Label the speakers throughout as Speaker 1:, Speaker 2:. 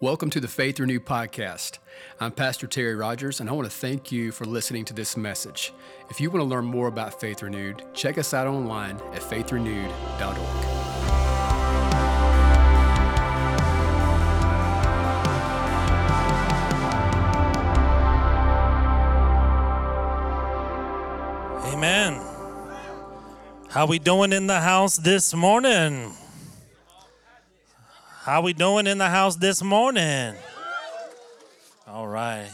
Speaker 1: Welcome to the Faith Renewed podcast. I'm Pastor Terry Rogers, and I want to thank you for listening to this message. If you want to learn more about Faith Renewed, check us out online at faithrenewed.org.
Speaker 2: Amen. How we doing in the house this morning? How we doing in the house this morning? All right.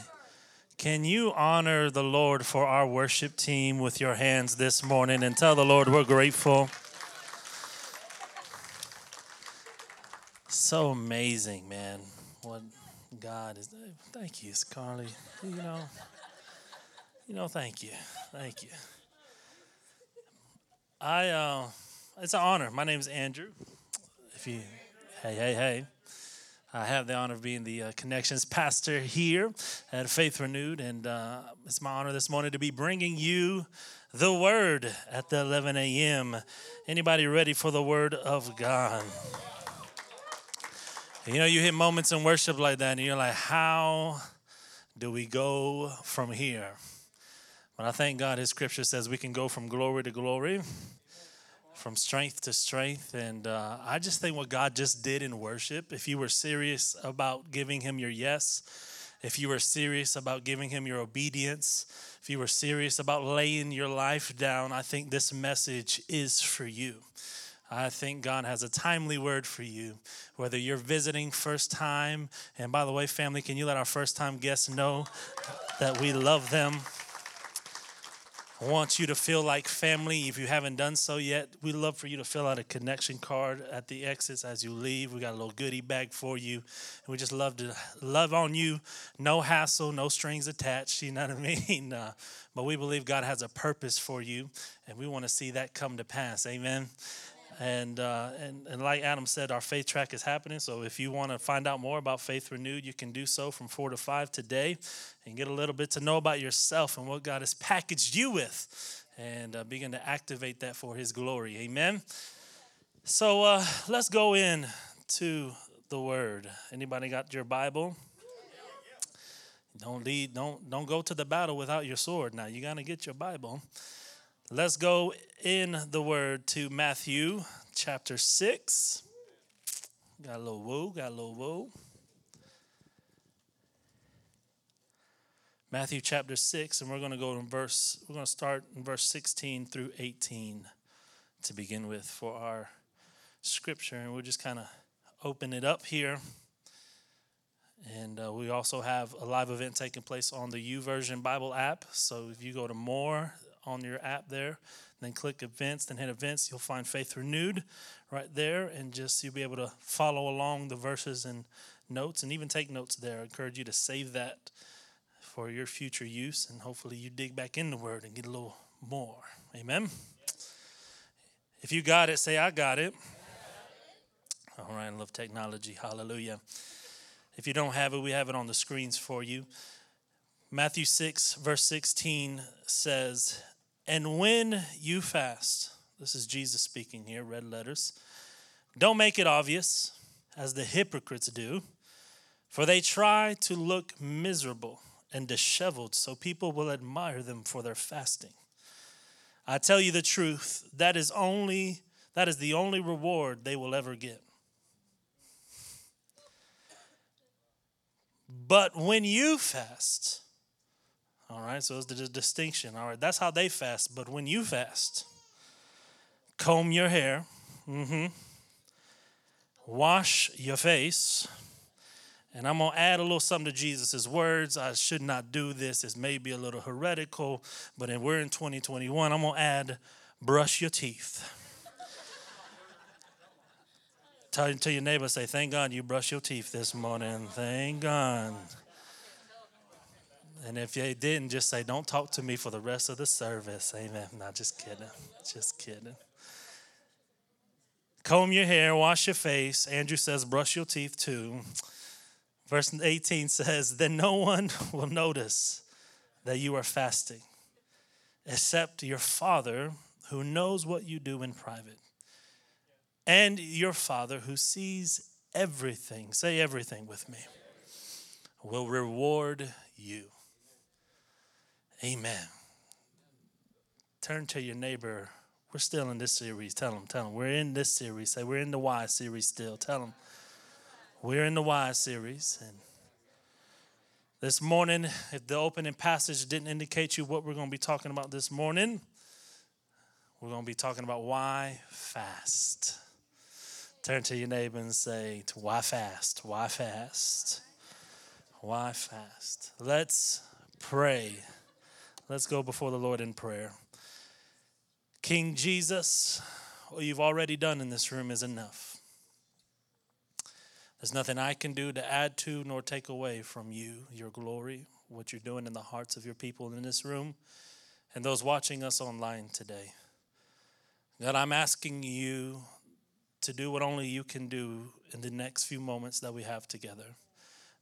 Speaker 2: Can you honor the Lord for our worship team with your hands this morning and tell the Lord we're grateful? So amazing, man. What God is. Thank you, Scarlett. You know, you know, thank you. Thank you. I uh it's an honor. My name is Andrew. If you Hey, hey, hey. I have the honor of being the uh, Connections pastor here at Faith Renewed, and uh, it's my honor this morning to be bringing you the Word at the 11 a.m. Anybody ready for the Word of God? You know, you hit moments in worship like that, and you're like, how do we go from here? But I thank God His scripture says we can go from glory to glory from strength to strength. And uh, I just think what God just did in worship, if you were serious about giving Him your yes, if you were serious about giving Him your obedience, if you were serious about laying your life down, I think this message is for you. I think God has a timely word for you. Whether you're visiting first time, and by the way, family, can you let our first time guests know that we love them? I want you to feel like family. If you haven't done so yet, we love for you to fill out a connection card at the exits as you leave. We got a little goodie bag for you. And we just love to love on you. No hassle, no strings attached. You know what I mean? Uh, but we believe God has a purpose for you, and we want to see that come to pass. Amen. And, uh, and, and like Adam said, our faith track is happening. So if you want to find out more about Faith Renewed, you can do so from 4 to 5 today and get a little bit to know about yourself and what God has packaged you with and uh, begin to activate that for His glory. Amen. So uh, let's go in to the Word. Anybody got your Bible? Don't lead, don't don't go to the battle without your sword. Now you gotta get your Bible. Let's go in the word to Matthew chapter 6. Got a little woo, got a little woo. Matthew chapter 6, and we're going to go in verse, we're going to start in verse 16 through 18 to begin with for our scripture. And we'll just kind of open it up here. And uh, we also have a live event taking place on the YouVersion Bible app. So if you go to more, on your app there. Then click events, then hit events. You'll find Faith Renewed right there, and just you'll be able to follow along the verses and notes, and even take notes there. I encourage you to save that for your future use, and hopefully you dig back in the Word and get a little more. Amen. If you got it, say, I got it. All right, I love technology. Hallelujah. If you don't have it, we have it on the screens for you. Matthew 6, verse 16 says, and when you fast, this is Jesus speaking here, red letters, don't make it obvious as the hypocrites do, for they try to look miserable and disheveled so people will admire them for their fasting. I tell you the truth, that is only that is the only reward they will ever get. But when you fast, all right, so it's the distinction. All right, that's how they fast. But when you fast, comb your hair, mm-hmm, wash your face, and I'm gonna add a little something to Jesus' words. I should not do this. It's maybe a little heretical, but if we're in 2021, I'm gonna add brush your teeth. tell, tell your neighbor, say, thank God you brush your teeth this morning. Thank God. And if you didn't, just say, don't talk to me for the rest of the service. Amen. Not just kidding. Just kidding. Comb your hair, wash your face. Andrew says, brush your teeth too. Verse 18 says, then no one will notice that you are fasting except your Father who knows what you do in private. And your Father who sees everything, say everything with me, will reward you. Amen. Turn to your neighbor. We're still in this series. Tell them, tell them. We're in this series. Say, we're in the Why series still. Tell them. We're in the Why series. And this morning, if the opening passage didn't indicate you what we're going to be talking about this morning, we're going to be talking about why fast. Turn to your neighbor and say, Why fast? Why fast? Why fast? Let's pray. Let's go before the Lord in prayer. King Jesus, what you've already done in this room is enough. There's nothing I can do to add to nor take away from you, your glory, what you're doing in the hearts of your people in this room and those watching us online today. God, I'm asking you to do what only you can do in the next few moments that we have together.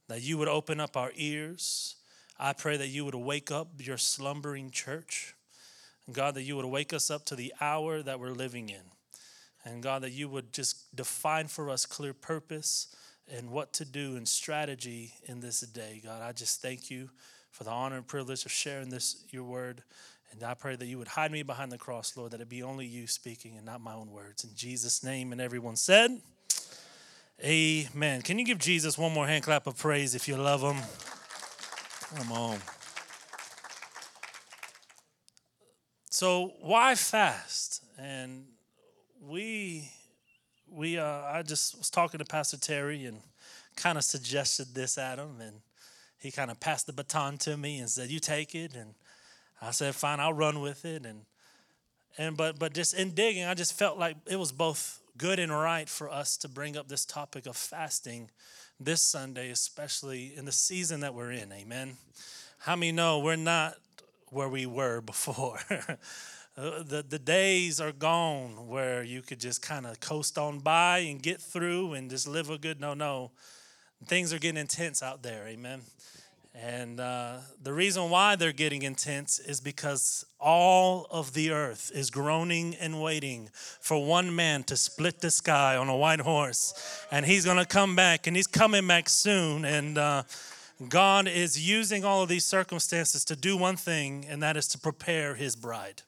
Speaker 2: That you would open up our ears. I pray that you would wake up your slumbering church. And God, that you would wake us up to the hour that we're living in. And God, that you would just define for us clear purpose and what to do and strategy in this day. God, I just thank you for the honor and privilege of sharing this, your word. And I pray that you would hide me behind the cross, Lord, that it be only you speaking and not my own words. In Jesus' name, and everyone said, Amen. Can you give Jesus one more hand clap of praise if you love him? Come on. So, why fast? And we, we, uh, I just was talking to Pastor Terry and kind of suggested this him, and he kind of passed the baton to me and said, "You take it." And I said, fine, I'll run with it. And and but but just in digging, I just felt like it was both good and right for us to bring up this topic of fasting this Sunday, especially in the season that we're in. Amen. How many know we're not where we were before? the, the days are gone where you could just kind of coast on by and get through and just live a good no no things are getting intense out there amen and uh, the reason why they're getting intense is because all of the earth is groaning and waiting for one man to split the sky on a white horse. And he's going to come back, and he's coming back soon. And uh, God is using all of these circumstances to do one thing, and that is to prepare his bride.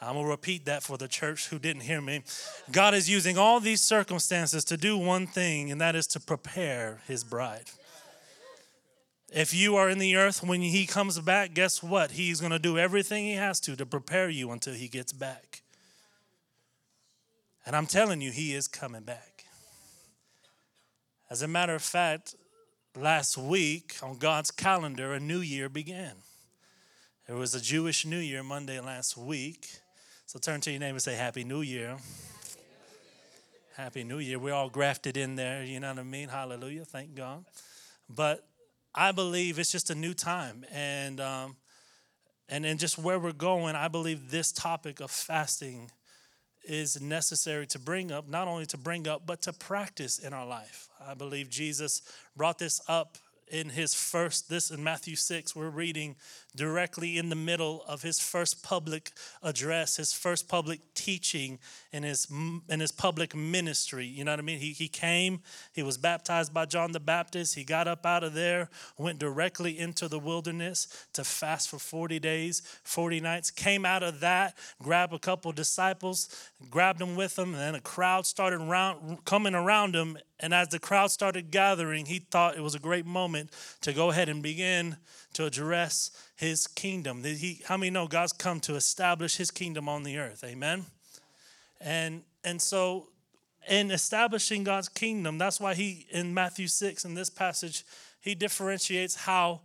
Speaker 2: I'm going to repeat that for the church who didn't hear me. God is using all these circumstances to do one thing, and that is to prepare his bride. If you are in the earth when he comes back, guess what? He's going to do everything he has to to prepare you until he gets back. And I'm telling you, he is coming back. As a matter of fact, last week on God's calendar, a new year began. There was a Jewish New Year Monday last week. So turn to your neighbor and say, Happy New Year. Happy New Year. We're all grafted in there, you know what I mean? Hallelujah. Thank God. But I believe it's just a new time, and um, and and just where we're going, I believe this topic of fasting is necessary to bring up, not only to bring up, but to practice in our life. I believe Jesus brought this up in his first, this in Matthew 6, we're reading directly in the middle of his first public address, his first public teaching in his, in his public ministry. You know what I mean? He, he came, he was baptized by John the Baptist, he got up out of there, went directly into the wilderness to fast for 40 days, 40 nights, came out of that, grabbed a couple disciples, grabbed them with him, and then a crowd started around, coming around him. And as the crowd started gathering, he thought it was a great moment to go ahead and begin to address his kingdom. He, how many know God's come to establish his kingdom on the earth? Amen. And and so in establishing God's kingdom, that's why he in Matthew 6 in this passage, he differentiates how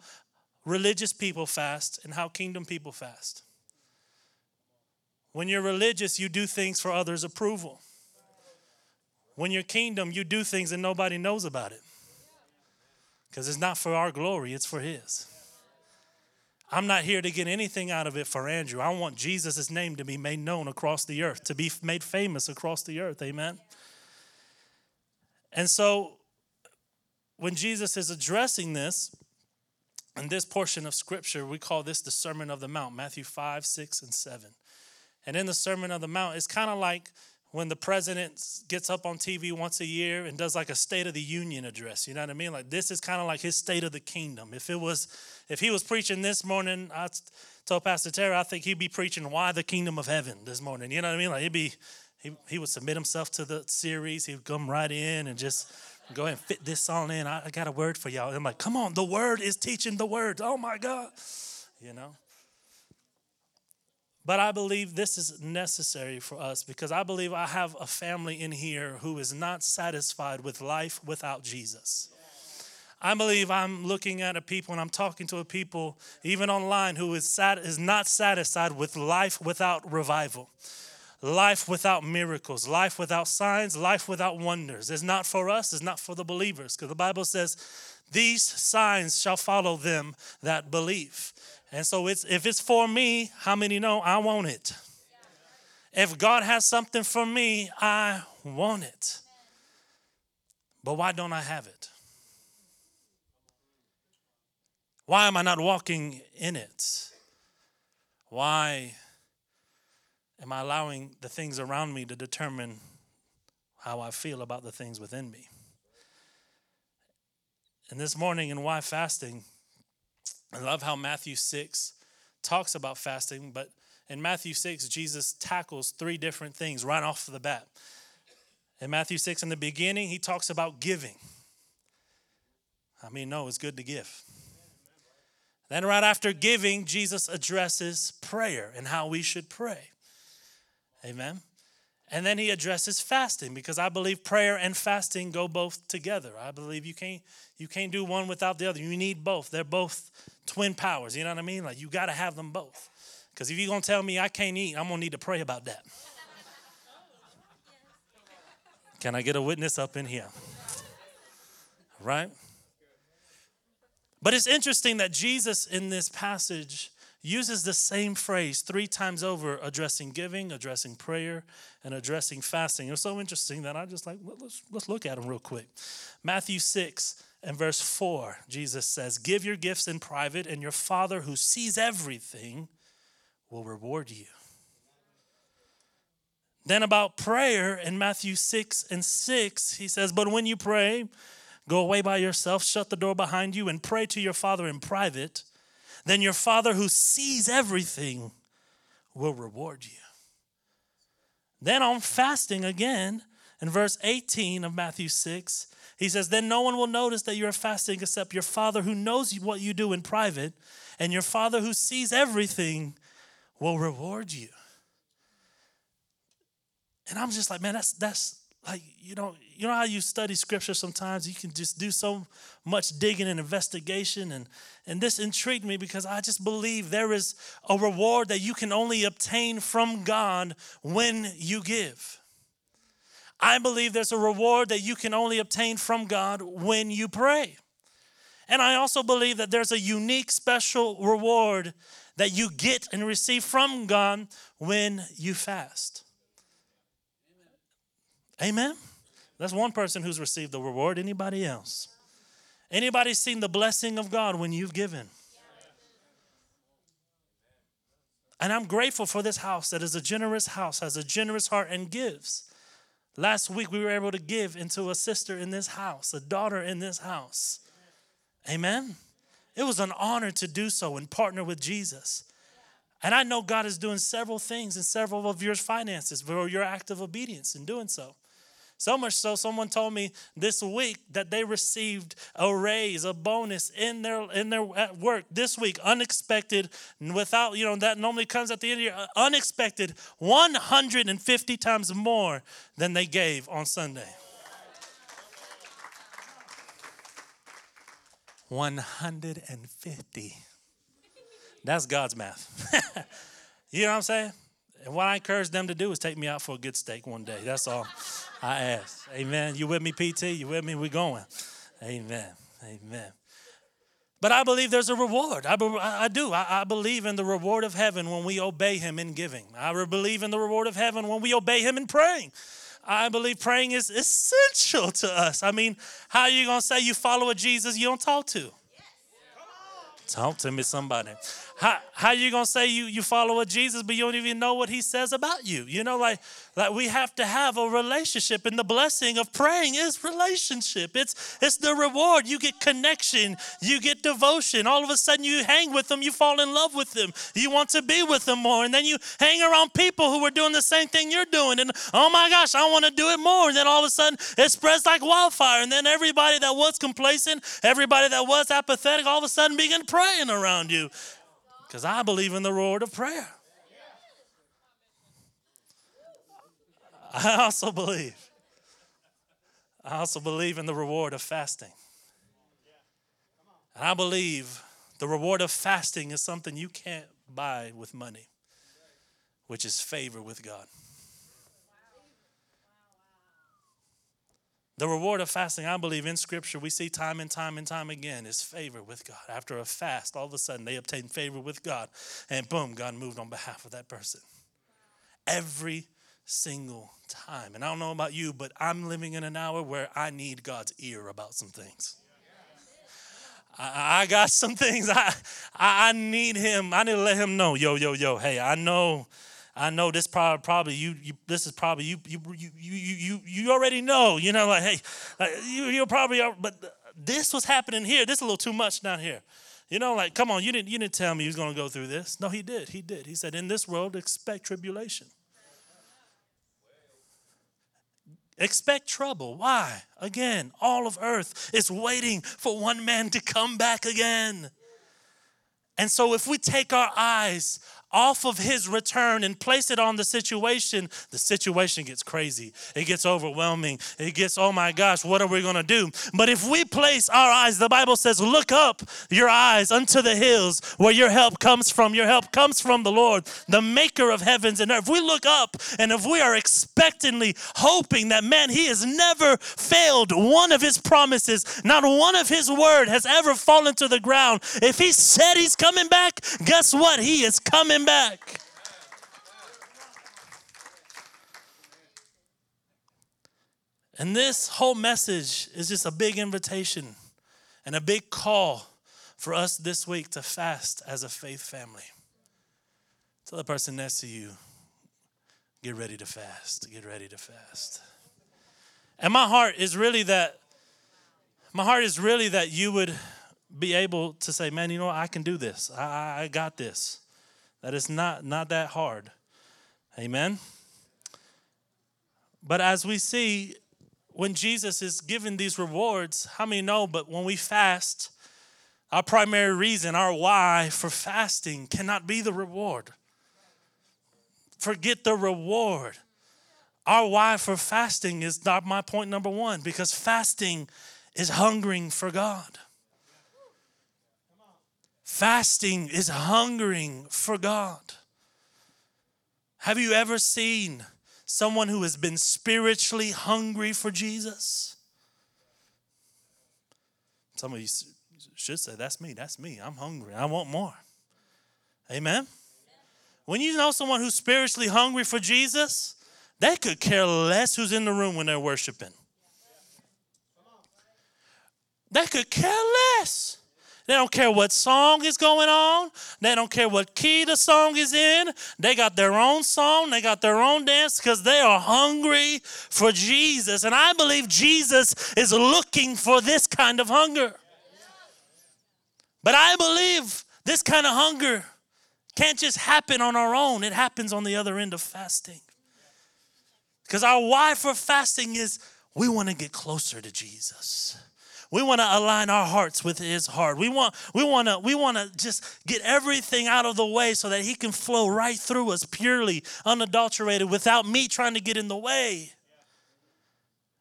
Speaker 2: religious people fast and how kingdom people fast. When you're religious, you do things for others' approval. When you're kingdom, you do things and nobody knows about it. Because it's not for our glory, it's for His. I'm not here to get anything out of it for Andrew. I want Jesus' name to be made known across the earth, to be made famous across the earth. Amen. And so, when Jesus is addressing this, in this portion of scripture, we call this the Sermon of the Mount, Matthew 5, 6, and 7. And in the Sermon of the Mount, it's kind of like when the president gets up on TV once a year and does like a State of the Union address. You know what I mean? Like this is kind of like his State of the Kingdom. If it was, if he was preaching this morning, I told Pastor Terry, I think he'd be preaching why the kingdom of heaven this morning. You know what I mean? Like he'd be, he, he would submit himself to the series. He would come right in and just go ahead and fit this all in. I, I got a word for y'all. I'm like, come on, the word is teaching the word. Oh my God. You know? But I believe this is necessary for us because I believe I have a family in here who is not satisfied with life without Jesus. I believe I'm looking at a people and I'm talking to a people, even online, who is, sat, is not satisfied with life without revival, life without miracles, life without signs, life without wonders. It's not for us, it's not for the believers, because the Bible says, These signs shall follow them that believe. And so it's if it's for me, how many know I want it? If God has something for me, I want it. But why don't I have it? Why am I not walking in it? Why am I allowing the things around me to determine how I feel about the things within me? And this morning in why fasting, I love how Matthew 6 talks about fasting, but in Matthew 6, Jesus tackles three different things right off the bat. In Matthew 6, in the beginning, he talks about giving. I mean, no, it's good to give. Then, right after giving, Jesus addresses prayer and how we should pray. Amen. And then he addresses fasting because I believe prayer and fasting go both together. I believe you can't you can't do one without the other. You need both. They're both twin powers. You know what I mean? Like you got to have them both. Because if you're going to tell me I can't eat, I'm going to need to pray about that. Can I get a witness up in here? Right? But it's interesting that Jesus in this passage uses the same phrase three times over, addressing giving, addressing prayer, and addressing fasting. It's so interesting that I just like, let's, let's look at them real quick. Matthew 6, and verse 4, Jesus says, Give your gifts in private, and your Father who sees everything will reward you. Then, about prayer in Matthew 6 and 6, he says, But when you pray, go away by yourself, shut the door behind you, and pray to your Father in private. Then your Father who sees everything will reward you. Then, on fasting again, in verse 18 of Matthew 6, he says, Then no one will notice that you're fasting except your Father who knows what you do in private, and your Father who sees everything will reward you. And I'm just like, man, that's that's like you know you know how you study scripture sometimes you can just do so much digging and investigation and and this intrigued me because i just believe there is a reward that you can only obtain from god when you give I believe there's a reward that you can only obtain from God when you pray. And I also believe that there's a unique, special reward that you get and receive from God when you fast. Amen. That's one person who's received the reward. Anybody else? Anybody seen the blessing of God when you've given? And I'm grateful for this house that is a generous house, has a generous heart, and gives. Last week, we were able to give into a sister in this house, a daughter in this house. Amen. It was an honor to do so and partner with Jesus. And I know God is doing several things in several of your finances for your act of obedience in doing so. So much so, someone told me this week that they received a raise, a bonus in their in their at work this week, unexpected, without you know that normally comes at the end of the year, uh, unexpected, 150 times more than they gave on Sunday. 150. That's God's math. you know what I'm saying? And what I encourage them to do is take me out for a good steak one day. That's all. I ask. Amen. You with me, PT? You with me? We're going. Amen. Amen. But I believe there's a reward. I, be, I do. I, I, believe in the reward of heaven when we obey Him in giving. I believe in the reward of heaven when we obey Him in praying. I believe praying is essential to us. I mean, how are you going to say you follow a Jesus you don't talk to? Talk to me, somebody. How, how you gonna say you, you follow a Jesus, but you don't even know what he says about you? You know, like, like we have to have a relationship, and the blessing of praying is relationship. It's it's the reward. You get connection, you get devotion. All of a sudden you hang with them, you fall in love with them. You want to be with them more. And then you hang around people who are doing the same thing you're doing. And oh my gosh, I want to do it more. And then all of a sudden it spreads like wildfire. And then everybody that was complacent, everybody that was apathetic, all of a sudden begin praying around you. Because I believe in the reward of prayer. I also believe. I also believe in the reward of fasting. And I believe the reward of fasting is something you can't buy with money, which is favor with God. The reward of fasting, I believe in scripture, we see time and time and time again, is favor with God. After a fast, all of a sudden they obtained favor with God, and boom, God moved on behalf of that person. Every single time. And I don't know about you, but I'm living in an hour where I need God's ear about some things. I, I got some things I, I need him. I need to let him know, yo, yo, yo, hey, I know I know this probably probably you, you this is probably you you you you you you already know you know like hey like, you you probably but this was happening here. This is a little too much down here. You know like come on you didn't you didn't tell me he was going to go through this. No he did he did. He said in this world expect tribulation. Expect trouble. Why? Again all of earth is waiting for one man to come back again. And so if we take our eyes off of his return and place it on the situation, the situation gets crazy. It gets overwhelming. It gets, oh my gosh, what are we going to do? But if we place our eyes, the Bible says, look up your eyes unto the hills where your help comes from. Your help comes from the Lord, the maker of heavens and earth. If we look up and if we are expectantly hoping that, man, he has never failed one of his promises, not one of his word has ever fallen to the ground. If he said he's coming back, guess what? He is coming coming back. And this whole message is just a big invitation and a big call for us this week to fast as a faith family. Tell the person next to you, get ready to fast, get ready to fast. And my heart is really that, my heart is really that you would be able to say, man, you know, I can do this. I, I got this. That is not, not that hard. Amen. But as we see, when Jesus is giving these rewards, how many know? But when we fast, our primary reason, our why for fasting cannot be the reward. Forget the reward. Our why for fasting is not my point number one because fasting is hungering for God. Fasting is hungering for God. Have you ever seen someone who has been spiritually hungry for Jesus? Some of you should say, That's me, that's me. I'm hungry. I want more. Amen. When you know someone who's spiritually hungry for Jesus, they could care less who's in the room when they're worshiping. They could care less. They don't care what song is going on. They don't care what key the song is in. They got their own song. They got their own dance because they are hungry for Jesus. And I believe Jesus is looking for this kind of hunger. But I believe this kind of hunger can't just happen on our own, it happens on the other end of fasting. Because our why for fasting is we want to get closer to Jesus. We want to align our hearts with his heart. We want we want to we want to just get everything out of the way so that he can flow right through us purely, unadulterated without me trying to get in the way.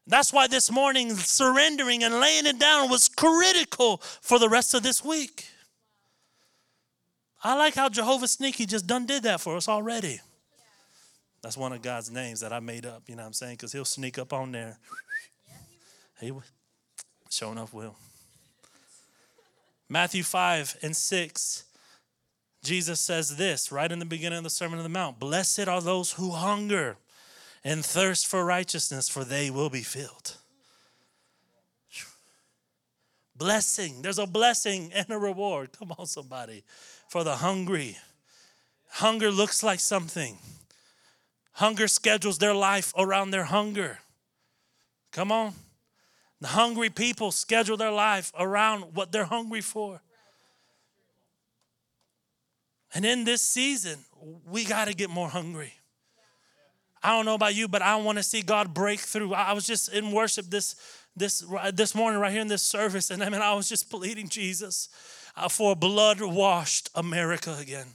Speaker 2: That's why this morning surrendering and laying it down was critical for the rest of this week. I like how Jehovah Sneaky just done did that for us already. That's one of God's names that I made up, you know what I'm saying? Because he'll sneak up on there. He, Sure enough, will. Matthew 5 and 6, Jesus says this right in the beginning of the Sermon on the Mount Blessed are those who hunger and thirst for righteousness, for they will be filled. Blessing. There's a blessing and a reward. Come on, somebody. For the hungry. Hunger looks like something. Hunger schedules their life around their hunger. Come on. The hungry people schedule their life around what they're hungry for. And in this season, we got to get more hungry. I don't know about you, but I want to see God break through. I was just in worship this this this morning right here in this service, and I mean I was just pleading Jesus uh, for blood washed America again.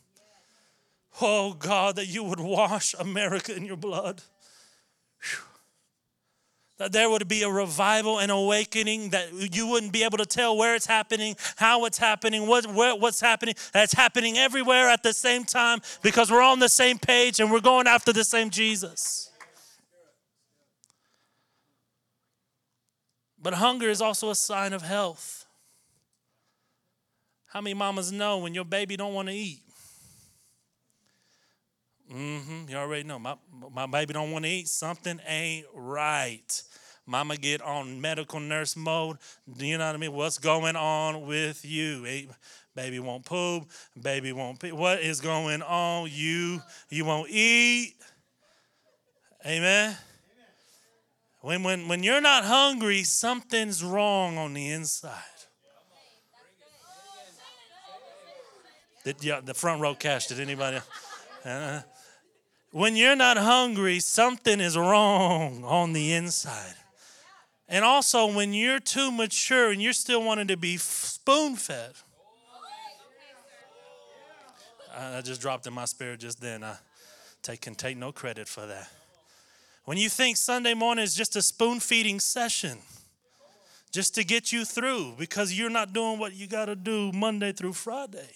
Speaker 2: Oh God, that you would wash America in your blood. Whew that there would be a revival and awakening that you wouldn't be able to tell where it's happening, how it's happening, what, where, what's happening. That's happening everywhere at the same time because we're on the same page and we're going after the same Jesus. But hunger is also a sign of health. How many mamas know when your baby don't want to eat? Mm-hmm. You already know. My, my baby don't want to eat. Something ain't right. Mama get on medical nurse mode. Do you know what I mean? What's going on with you? Baby won't poop. Baby won't pee. What is going on? You you won't eat. Amen. When, when, when you're not hungry, something's wrong on the inside. Did, yeah, the front row cash, did anybody? Uh, when you're not hungry, something is wrong on the inside. And also, when you're too mature and you're still wanting to be spoon fed, I just dropped in my spirit just then. I take, can take no credit for that. When you think Sunday morning is just a spoon feeding session, just to get you through because you're not doing what you got to do Monday through Friday.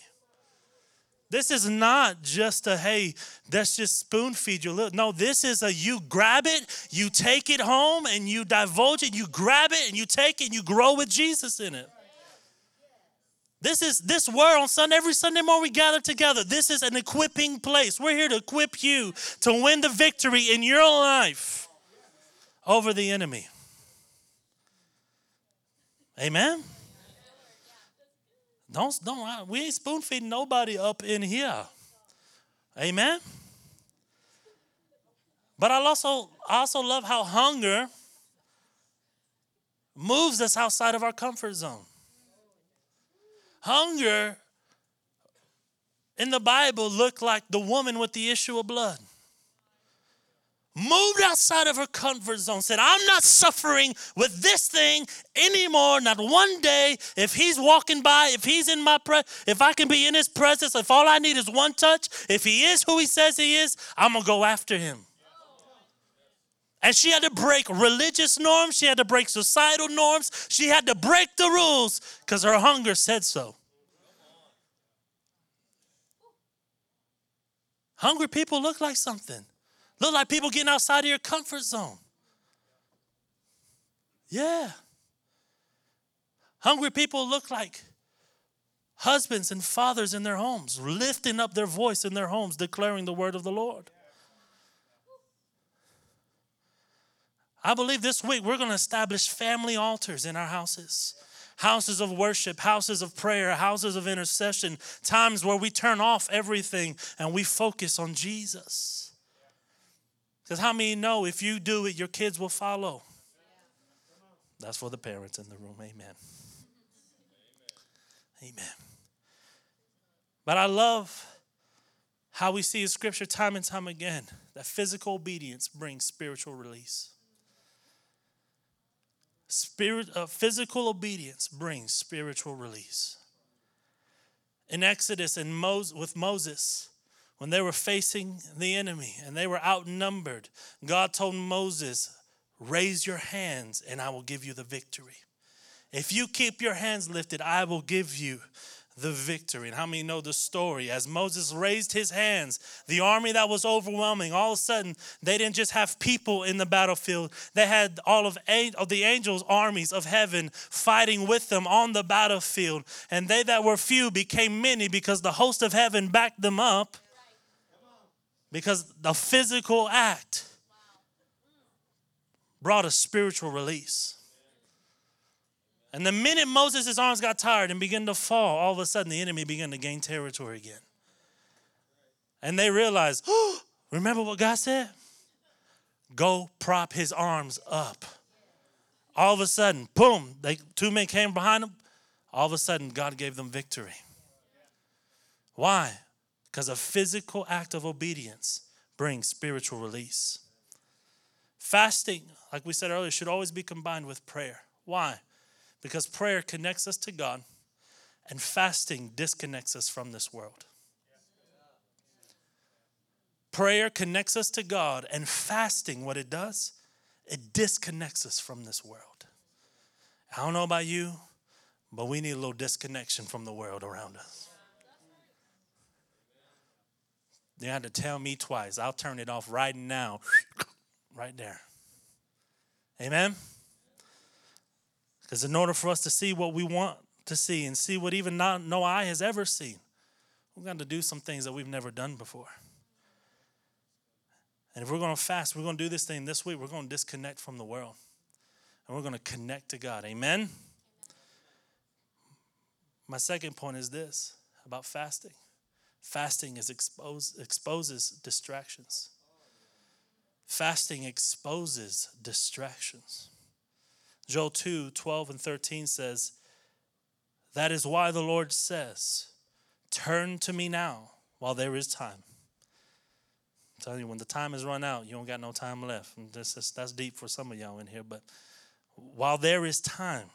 Speaker 2: This is not just a, hey, let's just spoon feed you. No, this is a you grab it, you take it home, and you divulge it, you grab it, and you take it, and you grow with Jesus in it. This is this word on Sunday, every Sunday morning we gather together. This is an equipping place. We're here to equip you to win the victory in your life over the enemy. Amen. Don't, don't, we ain't spoon feeding nobody up in here. Amen. But I also, I also love how hunger moves us outside of our comfort zone. Hunger in the Bible looked like the woman with the issue of blood moved outside of her comfort zone, said, I'm not suffering with this thing anymore, not one day. If he's walking by, if he's in my pre, if I can be in his presence, if all I need is one touch, if he is who he says he is, I'm gonna go after him. And she had to break religious norms, she had to break societal norms, she had to break the rules because her hunger said so. Hungry people look like something. Look like people getting outside of your comfort zone. Yeah. Hungry people look like husbands and fathers in their homes, lifting up their voice in their homes, declaring the word of the Lord. I believe this week we're going to establish family altars in our houses houses of worship, houses of prayer, houses of intercession, times where we turn off everything and we focus on Jesus. Because how many know if you do it, your kids will follow? That's for the parents in the room. Amen. Amen. But I love how we see in scripture time and time again that physical obedience brings spiritual release. Spirit, uh, physical obedience brings spiritual release. In Exodus and Moses, with Moses, when they were facing the enemy and they were outnumbered, God told Moses, Raise your hands and I will give you the victory. If you keep your hands lifted, I will give you the victory. And how many know the story? As Moses raised his hands, the army that was overwhelming, all of a sudden, they didn't just have people in the battlefield, they had all of, of the angels' armies of heaven fighting with them on the battlefield. And they that were few became many because the host of heaven backed them up because the physical act brought a spiritual release. And the minute Moses' arms got tired and began to fall, all of a sudden the enemy began to gain territory again. And they realized, oh, remember what God said? Go prop his arms up. All of a sudden, boom, they two men came behind him. All of a sudden, God gave them victory. Why? Because a physical act of obedience brings spiritual release. Fasting, like we said earlier, should always be combined with prayer. Why? Because prayer connects us to God, and fasting disconnects us from this world. Prayer connects us to God, and fasting, what it does, it disconnects us from this world. I don't know about you, but we need a little disconnection from the world around us. You had to tell me twice. I'll turn it off right now, right there. Amen? Because in order for us to see what we want to see and see what even not, no eye has ever seen, we're going to do some things that we've never done before. And if we're going to fast, we're going to do this thing this week, we're going to disconnect from the world and we're going to connect to God. Amen? My second point is this about fasting fasting is expose, exposes distractions. Fasting exposes distractions. Joel 2 12 and 13 says, That is why the Lord says, Turn to me now while there is time. I'm telling you, when the time is run out, you don't got no time left. This is, that's deep for some of y'all in here, but while there is time,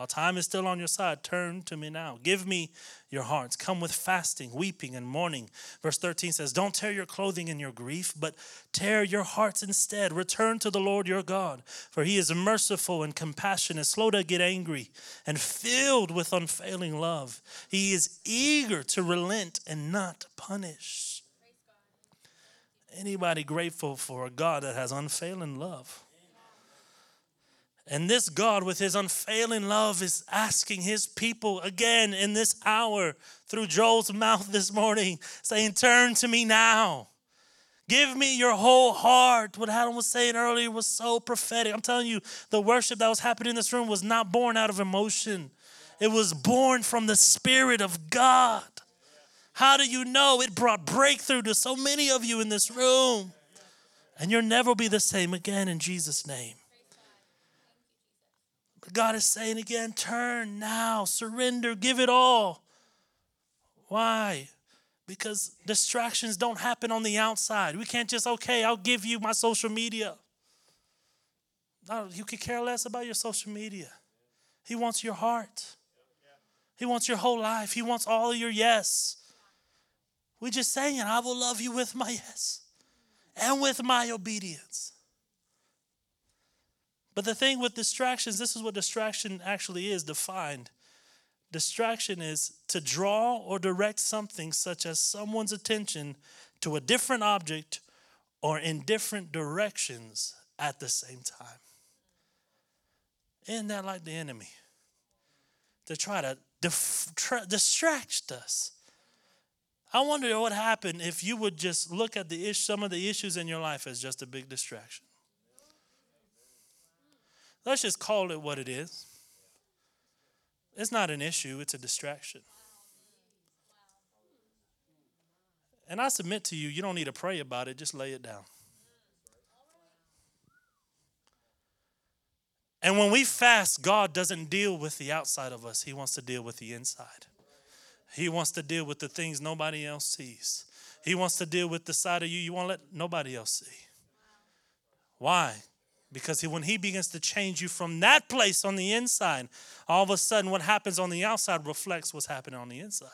Speaker 2: while time is still on your side, turn to me now. Give me your hearts. Come with fasting, weeping, and mourning. Verse 13 says, Don't tear your clothing in your grief, but tear your hearts instead. Return to the Lord your God, for he is merciful and compassionate, slow to get angry, and filled with unfailing love. He is eager to relent and not punish. Anybody grateful for a God that has unfailing love? And this God, with his unfailing love, is asking his people again in this hour through Joel's mouth this morning, saying, Turn to me now. Give me your whole heart. What Adam was saying earlier was so prophetic. I'm telling you, the worship that was happening in this room was not born out of emotion, it was born from the Spirit of God. How do you know it brought breakthrough to so many of you in this room? And you'll never be the same again in Jesus' name. God is saying again turn now, surrender, give it all. Why? Because distractions don't happen on the outside. We can't just, okay, I'll give you my social media. No, you could care less about your social media. He wants your heart. He wants your whole life. He wants all your yes. We just saying, I will love you with my yes and with my obedience. But the thing with distractions, this is what distraction actually is defined. Distraction is to draw or direct something such as someone's attention to a different object or in different directions at the same time. Isn't that like the enemy? To try to tra- distract us. I wonder what would happen if you would just look at the ish- some of the issues in your life as just a big distraction. Let's just call it what it is. It's not an issue, it's a distraction. And I submit to you, you don't need to pray about it, just lay it down. And when we fast, God doesn't deal with the outside of us, He wants to deal with the inside. He wants to deal with the things nobody else sees. He wants to deal with the side of you you won't let nobody else see. Why? Because when he begins to change you from that place on the inside, all of a sudden what happens on the outside reflects what's happening on the inside.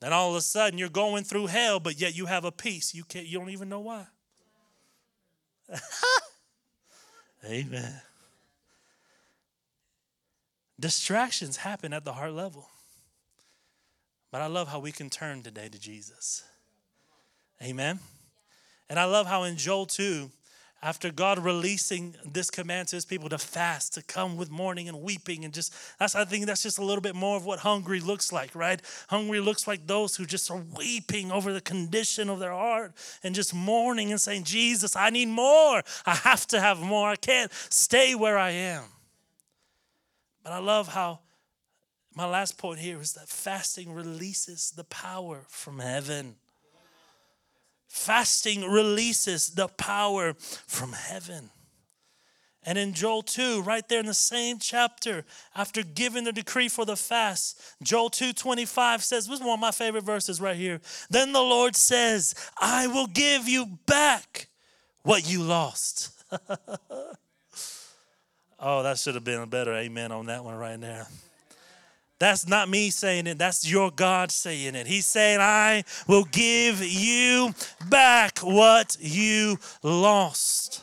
Speaker 2: Then all of a sudden you're going through hell, but yet you have a peace. You can't you don't even know why. Amen. Distractions happen at the heart level. But I love how we can turn today to Jesus. Amen. And I love how in Joel 2, after God releasing this command to his people to fast, to come with mourning and weeping, and just that's I think that's just a little bit more of what hungry looks like, right? Hungry looks like those who just are weeping over the condition of their heart and just mourning and saying, Jesus, I need more. I have to have more. I can't stay where I am. But I love how my last point here is that fasting releases the power from heaven. Fasting releases the power from heaven. And in Joel 2, right there in the same chapter, after giving the decree for the fast, Joel 2:25 says, this is one of my favorite verses right here. Then the Lord says, I will give you back what you lost. oh, that should have been a better amen on that one right there. That's not me saying it, that's your God saying it. He's saying, I will give you back what you lost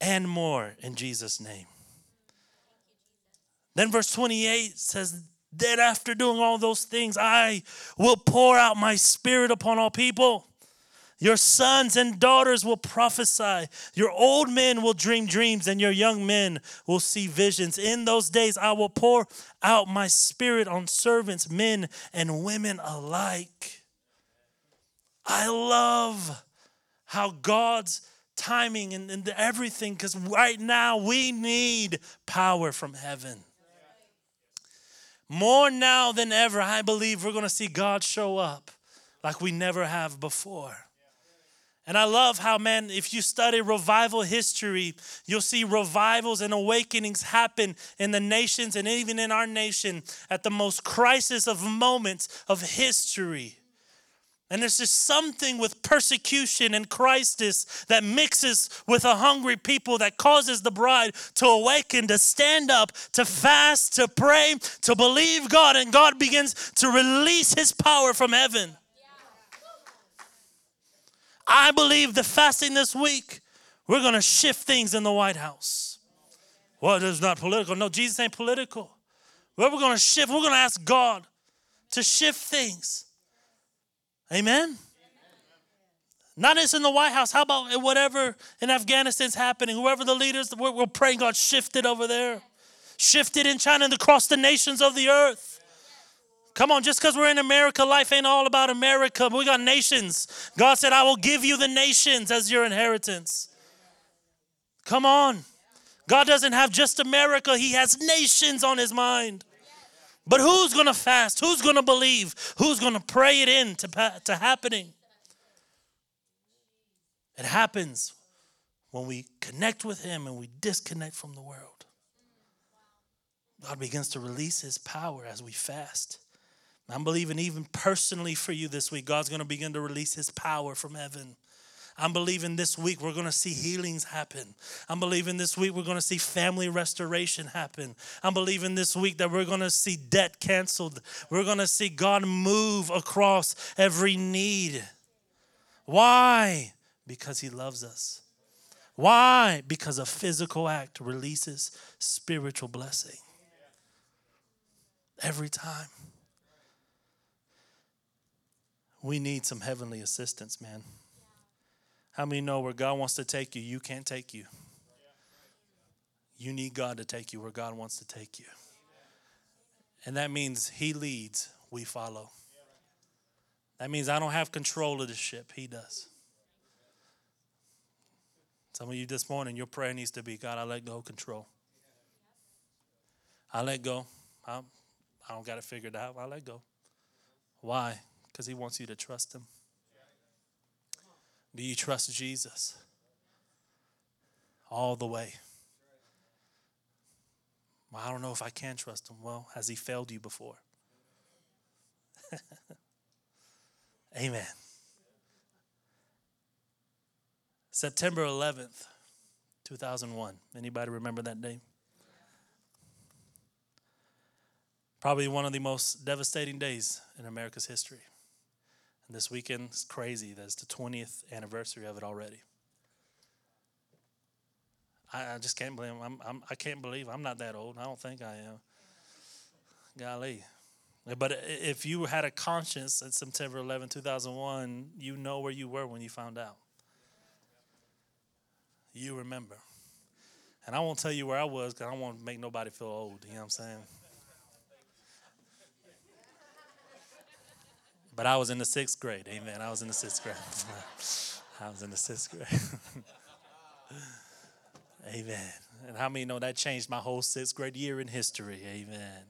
Speaker 2: and more in Jesus' name. Then verse 28 says, Then after doing all those things, I will pour out my spirit upon all people. Your sons and daughters will prophesy. Your old men will dream dreams, and your young men will see visions. In those days, I will pour out my spirit on servants, men and women alike. I love how God's timing and, and everything because right now we need power from heaven. More now than ever, I believe we're going to see God show up like we never have before. And I love how, man, if you study revival history, you'll see revivals and awakenings happen in the nations and even in our nation at the most crisis of moments of history. And there's just something with persecution and crisis that mixes with a hungry people that causes the bride to awaken, to stand up, to fast, to pray, to believe God, and God begins to release His power from heaven. I believe the fasting this week, we're going to shift things in the White House. Well, it's not political. No, Jesus ain't political. Well, we're going to shift, we're going to ask God to shift things. Amen? Not just in the White House. How about whatever in Afghanistan's happening? Whoever the leaders, we're, we're praying God shifted over there. Shifted in China and across the nations of the earth. Come on, just because we're in America, life ain't all about America. We got nations. God said, I will give you the nations as your inheritance. Come on. God doesn't have just America, He has nations on His mind. But who's going to fast? Who's going to believe? Who's going to pray it in to, to happening? It happens when we connect with Him and we disconnect from the world. God begins to release His power as we fast. I'm believing even personally for you this week, God's going to begin to release His power from heaven. I'm believing this week we're going to see healings happen. I'm believing this week we're going to see family restoration happen. I'm believing this week that we're going to see debt canceled. We're going to see God move across every need. Why? Because He loves us. Why? Because a physical act releases spiritual blessing. Every time. We need some heavenly assistance, man. How many know where God wants to take you, you can't take you? You need God to take you where God wants to take you. And that means He leads, we follow. That means I don't have control of the ship, He does. Some of you this morning, your prayer needs to be God, I let go of control. I let go. I, I don't got it figured out. I let go. Why? Because He wants you to trust Him. Do you trust Jesus all the way? Well, I don't know if I can trust him. Well, has he failed you before? Amen. September 11th, 2001. Anybody remember that day? Probably one of the most devastating days in America's history. And this weekend is crazy. That's the 20th anniversary of it already. I, I just can't believe I'm, I'm, I can't believe I'm not that old. I don't think I am. Golly. But if you had a conscience at September 11, 2001, you know where you were when you found out. You remember. And I won't tell you where I was because I don't want to make nobody feel old. You know what I'm saying? But I was in the sixth grade. Amen. I was in the sixth grade. I was in the sixth grade. Amen. And how many know that changed my whole sixth grade year in history? Amen.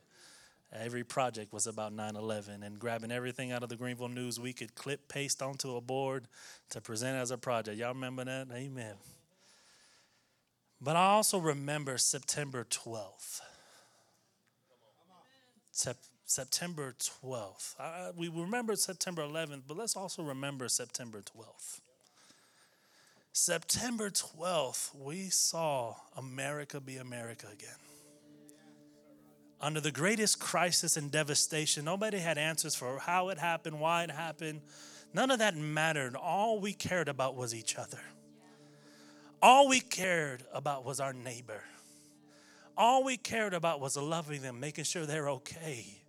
Speaker 2: Every project was about 9 11 and grabbing everything out of the Greenville News we could clip, paste onto a board to present as a project. Y'all remember that? Amen. But I also remember September 12th. Sep- September 12th. I, we remember September 11th, but let's also remember September 12th. September 12th, we saw America be America again. Under the greatest crisis and devastation, nobody had answers for how it happened, why it happened. None of that mattered. All we cared about was each other. All we cared about was our neighbor. All we cared about was loving them, making sure they're okay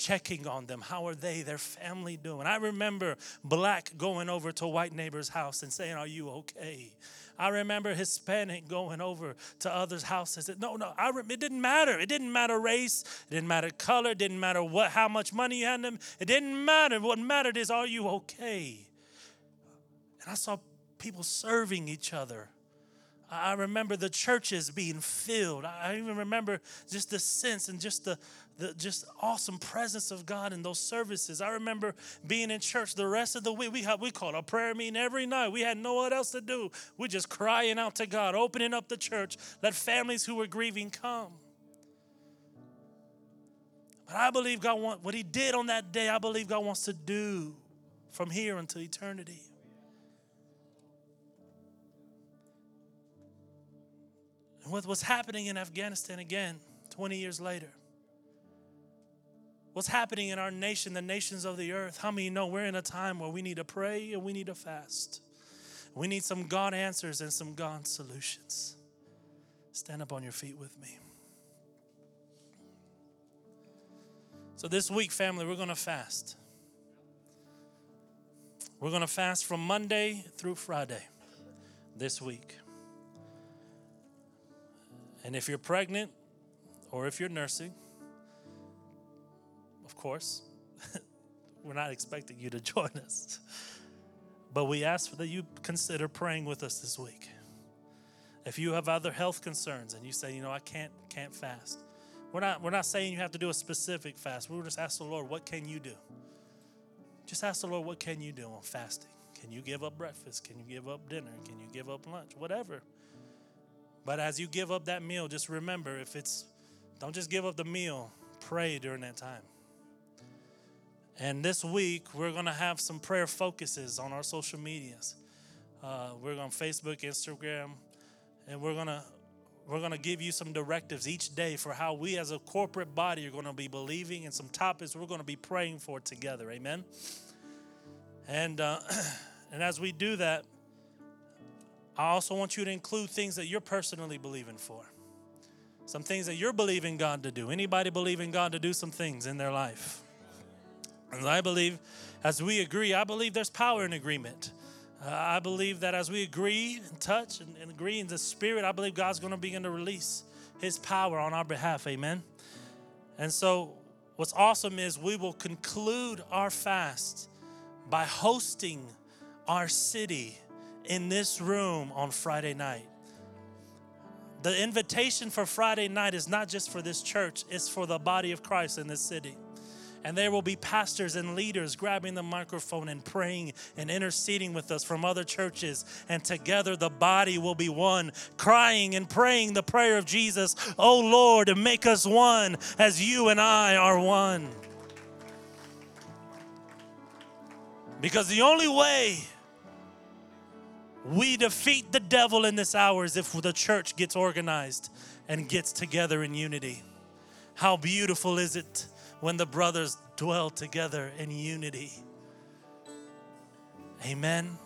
Speaker 2: checking on them. How are they, their family doing? I remember black going over to white neighbor's house and saying, Are you okay? I remember Hispanic going over to others' houses. No, no, I re- it didn't matter. It didn't matter race. It didn't matter color. It didn't matter what, how much money you had them. It didn't matter. What mattered is, are you okay? And I saw people serving each other. I remember the churches being filled. I even remember just the sense and just the, the just awesome presence of God in those services. I remember being in church the rest of the week. We had we called a prayer meeting every night. We had no what else to do. We just crying out to God, opening up the church, let families who were grieving come. But I believe God want what He did on that day. I believe God wants to do from here until eternity. And what, what's happening in Afghanistan again, 20 years later? what's happening in our nation, the nations of the earth. How many know we're in a time where we need to pray and we need to fast? We need some God answers and some God solutions. Stand up on your feet with me. So, this week, family, we're going to fast. We're going to fast from Monday through Friday this week. And if you're pregnant or if you're nursing, of course. We're not expecting you to join us. But we ask that you consider praying with us this week. If you have other health concerns and you say, you know, I can't can't fast. We're not we're not saying you have to do a specific fast. We're just ask the Lord, what can you do? Just ask the Lord, what can you do on fasting? Can you give up breakfast? Can you give up dinner? Can you give up lunch? Whatever. But as you give up that meal, just remember if it's don't just give up the meal, pray during that time. And this week, we're going to have some prayer focuses on our social medias. Uh, we're on Facebook, Instagram, and we're going to we're going to give you some directives each day for how we as a corporate body are going to be believing and some topics we're going to be praying for together. Amen. And uh, and as we do that, I also want you to include things that you're personally believing for. Some things that you're believing God to do. Anybody believing God to do some things in their life? And I believe, as we agree, I believe there's power in agreement. Uh, I believe that as we agree and touch and, and agree in the Spirit, I believe God's going to begin to release His power on our behalf. Amen. And so, what's awesome is we will conclude our fast by hosting our city in this room on Friday night. The invitation for Friday night is not just for this church, it's for the body of Christ in this city. And there will be pastors and leaders grabbing the microphone and praying and interceding with us from other churches. And together the body will be one, crying and praying the prayer of Jesus Oh Lord, make us one as you and I are one. Because the only way we defeat the devil in this hour as if the church gets organized and gets together in unity. How beautiful is it when the brothers dwell together in unity. Amen.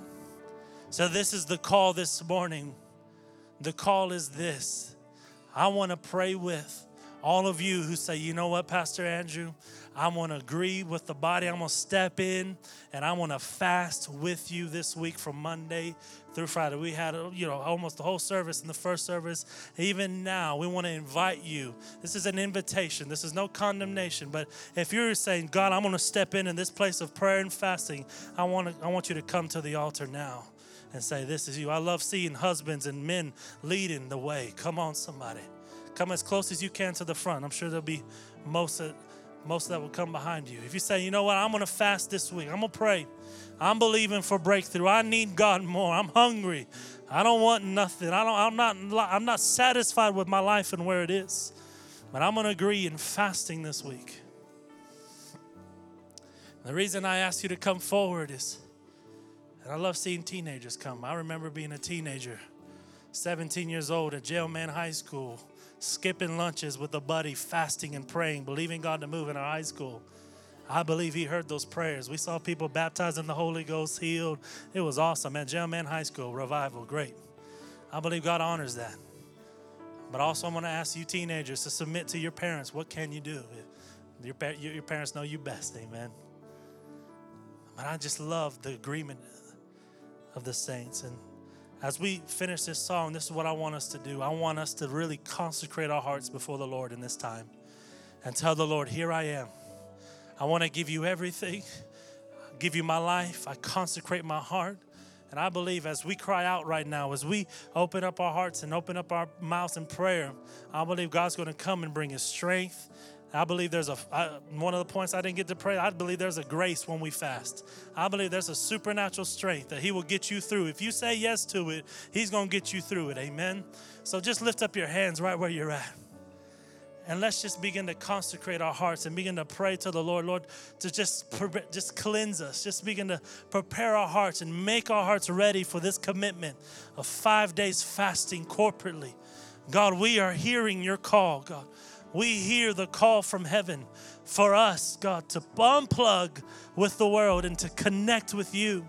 Speaker 2: So, this is the call this morning. The call is this I want to pray with all of you who say, you know what, Pastor Andrew, I want to agree with the body. I'm going to step in and I want to fast with you this week from Monday through Friday. We had, you know, almost the whole service in the first service. Even now, we want to invite you. This is an invitation. This is no condemnation. But if you're saying, God, I'm going to step in in this place of prayer and fasting, I want to, I want you to come to the altar now. and say, This is you. I love seeing husbands and men leading the way. Come on, somebody. Come as close as you can to the front. I'm sure there'll be most of, most that will come behind you. If you say, you know what, I'm going to fast this week, I'm going to pray. I'm believing for breakthrough. I need God more. I'm hungry. I don't want nothing. I don't, I'm, not, I'm not satisfied with my life and where it is. But I'm going to agree in fasting this week. The reason I ask you to come forward is, and I love seeing teenagers come. I remember being a teenager, 17 years old at J. L. Mann High School, skipping lunches with a buddy, fasting and praying, believing God to move in our high school. I believe he heard those prayers. We saw people baptized in the Holy Ghost, healed. It was awesome. At J. L. Mann High School, revival, great. I believe God honors that. But also, I'm going to ask you teenagers to submit to your parents. What can you do? Your, your parents know you best, amen. But I just love the agreement of the saints. And as we finish this song, this is what I want us to do. I want us to really consecrate our hearts before the Lord in this time and tell the Lord, Here I am. I want to give you everything, I give you my life. I consecrate my heart. And I believe as we cry out right now, as we open up our hearts and open up our mouths in prayer, I believe God's going to come and bring His strength. I believe there's a I, one of the points I didn't get to pray. I believe there's a grace when we fast. I believe there's a supernatural strength that He will get you through. If you say yes to it, He's going to get you through it. Amen. So just lift up your hands right where you're at. And let's just begin to consecrate our hearts and begin to pray to the Lord, Lord, to just just cleanse us. Just begin to prepare our hearts and make our hearts ready for this commitment of five days fasting corporately. God, we are hearing your call, God. We hear the call from heaven for us, God, to unplug with the world and to connect with you.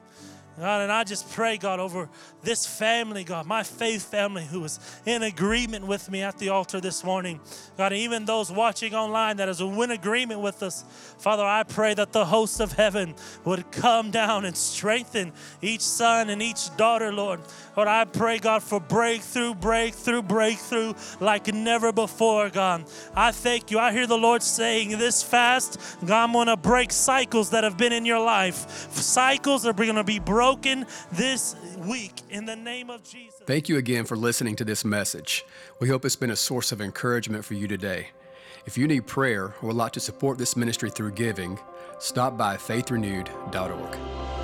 Speaker 2: God, and I just pray, God, over this family, God, my faith family who is in agreement with me at the altar this morning. God, even those watching online that is in agreement with us, Father, I pray that the hosts of heaven would come down and strengthen each son and each daughter, Lord. Lord, I pray, God, for breakthrough, breakthrough, breakthrough like never before, God. I thank you. I hear the Lord saying this fast, God, I'm going to break cycles that have been in your life. Cycles are going to be broken this week in the name of Jesus.
Speaker 1: Thank you again for listening to this message. We hope it's been a source of encouragement for you today. If you need prayer or would like to support this ministry through giving, stop by faithrenewed.org.